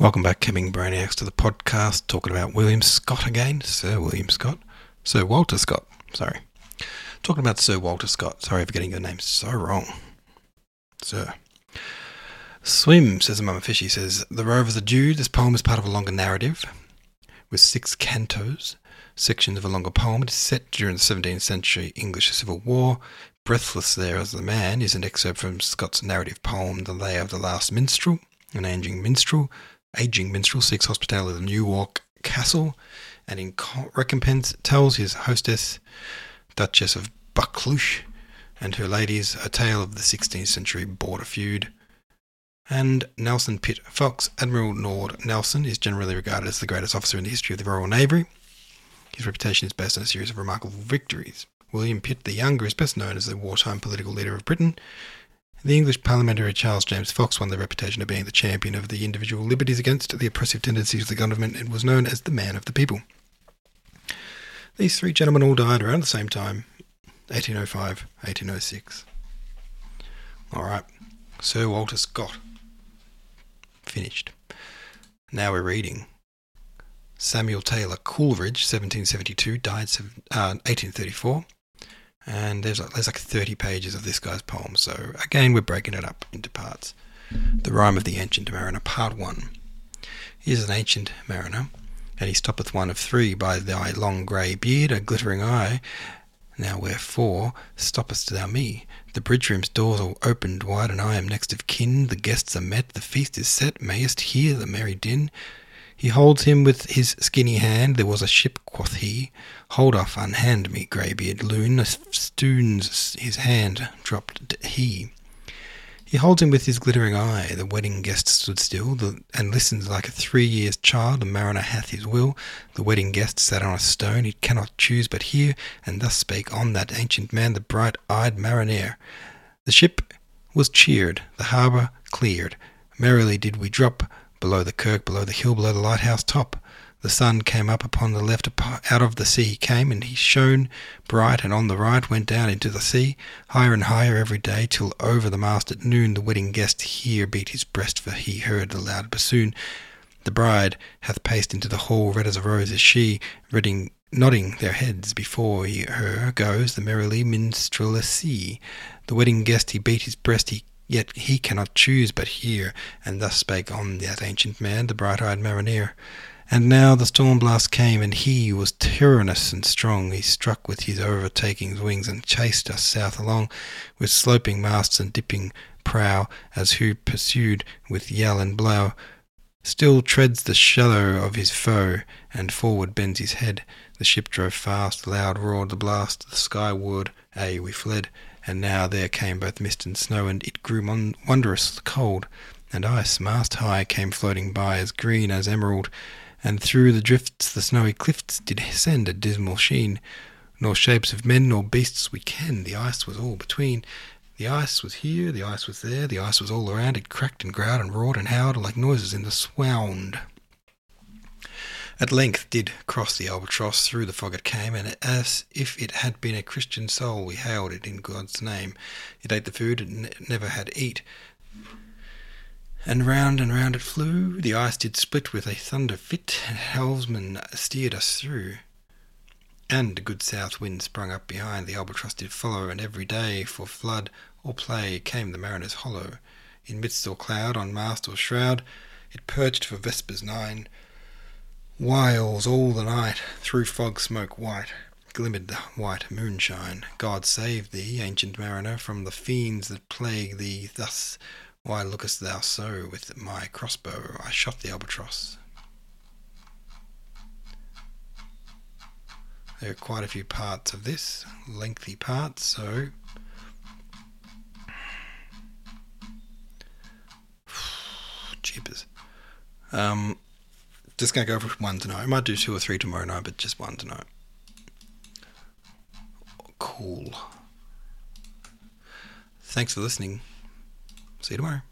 Welcome back, Kevin Brainiacs, to the podcast, talking about William Scott again, Sir William Scott, Sir Walter Scott. Sorry, talking about Sir Walter Scott. Sorry for getting your name so wrong, Sir. Swim, says Mama Fish. He says the Rovers are due. This poem is part of a longer narrative with six cantos, sections of a longer poem. It is set during the 17th century English Civil War. Breathless there as the man is an excerpt from Scott's narrative poem, The Lay of the Last Minstrel. An aging minstrel aging minstrel seeks hospitality at the Newark Castle, and in recompense tells his hostess, Duchess of Buccleuch, and her ladies a tale of the 16th century border feud. And Nelson Pitt Fox, Admiral Lord Nelson, is generally regarded as the greatest officer in the history of the Royal Navy. His reputation is based on a series of remarkable victories. William Pitt the Younger is best known as the wartime political leader of Britain, the English parliamentary Charles James Fox won the reputation of being the champion of the individual liberties against the oppressive tendencies of the government and was known as the man of the people. These three gentlemen all died around the same time 1805, 1806. Alright, Sir Walter Scott. Finished. Now we're reading. Samuel Taylor Coleridge, 1772, died uh, 1834 and there's like, there's like 30 pages of this guy's poem. So again, we're breaking it up into parts. The Rime of the Ancient Mariner, Part 1. He is an ancient mariner, and he stoppeth one of three by thy long grey beard, a glittering eye. Now wherefore stoppest thou me? The bridge room's doors are opened wide, and I am next of kin. The guests are met, the feast is set, mayest hear the merry din. He holds him with his skinny hand. There was a ship, quoth he. Hold off, unhand me, greybeard loon. A stoons his hand, dropped he. He holds him with his glittering eye. The wedding guest stood still, the, and listens like a three years child. The mariner hath his will. The wedding guest sat on a stone. He cannot choose but hear. And thus spake on that ancient man, the bright-eyed mariner. The ship was cheered, the harbour cleared. Merrily did we drop Below the kirk, below the hill, below the lighthouse top, the sun came up upon the left, out of the sea he came, and he shone bright, and on the right went down into the sea, higher and higher every day, till over the mast at noon the wedding guest here beat his breast, for he heard the loud bassoon. The bride hath paced into the hall, red as a rose is she, nodding their heads before he, her goes the merrily minstrelsy. The wedding guest he beat his breast, he Yet he cannot choose but hear, and thus spake on that ancient man, the bright-eyed mariner. And now the storm blast came, and he was tyrannous and strong. He struck with his overtaking wings and chased us south along, with sloping masts and dipping prow, as who pursued with yell and blow. Still treads the shadow of his foe, and forward bends his head. The ship drove fast, loud roared the blast, the skyward, aye, we fled and now there came both mist and snow, and it grew mon- wondrous cold, and ice, mast high, came floating by, as green as emerald, and through the drifts the snowy cliffs did send a dismal sheen. Nor shapes of men nor beasts we ken, the ice was all between. The ice was here, the ice was there, the ice was all around, it cracked and growled and roared and howled like noises in the swound. At length did cross the albatross, through the fog it came, and as if it had been a Christian soul, we hailed it in God's name. It ate the food it never had eat, and round and round it flew. The ice did split with a thunder fit, and helmsman steered us through. And a good south wind sprung up behind, the albatross did follow, and every day, for flood or play, came the mariner's hollow. In midst or cloud, on mast or shroud, it perched for vespers nine, Wiles all the night, through fog smoke white, glimmered the white moonshine. God save thee, ancient mariner, from the fiends that plague thee thus. Why lookest thou so? With my crossbow I shot the albatross. There are quite a few parts of this, lengthy parts, so jeepers. Um, just going to go for one tonight. I might do two or three tomorrow night, but just one tonight. Cool. Thanks for listening. See you tomorrow.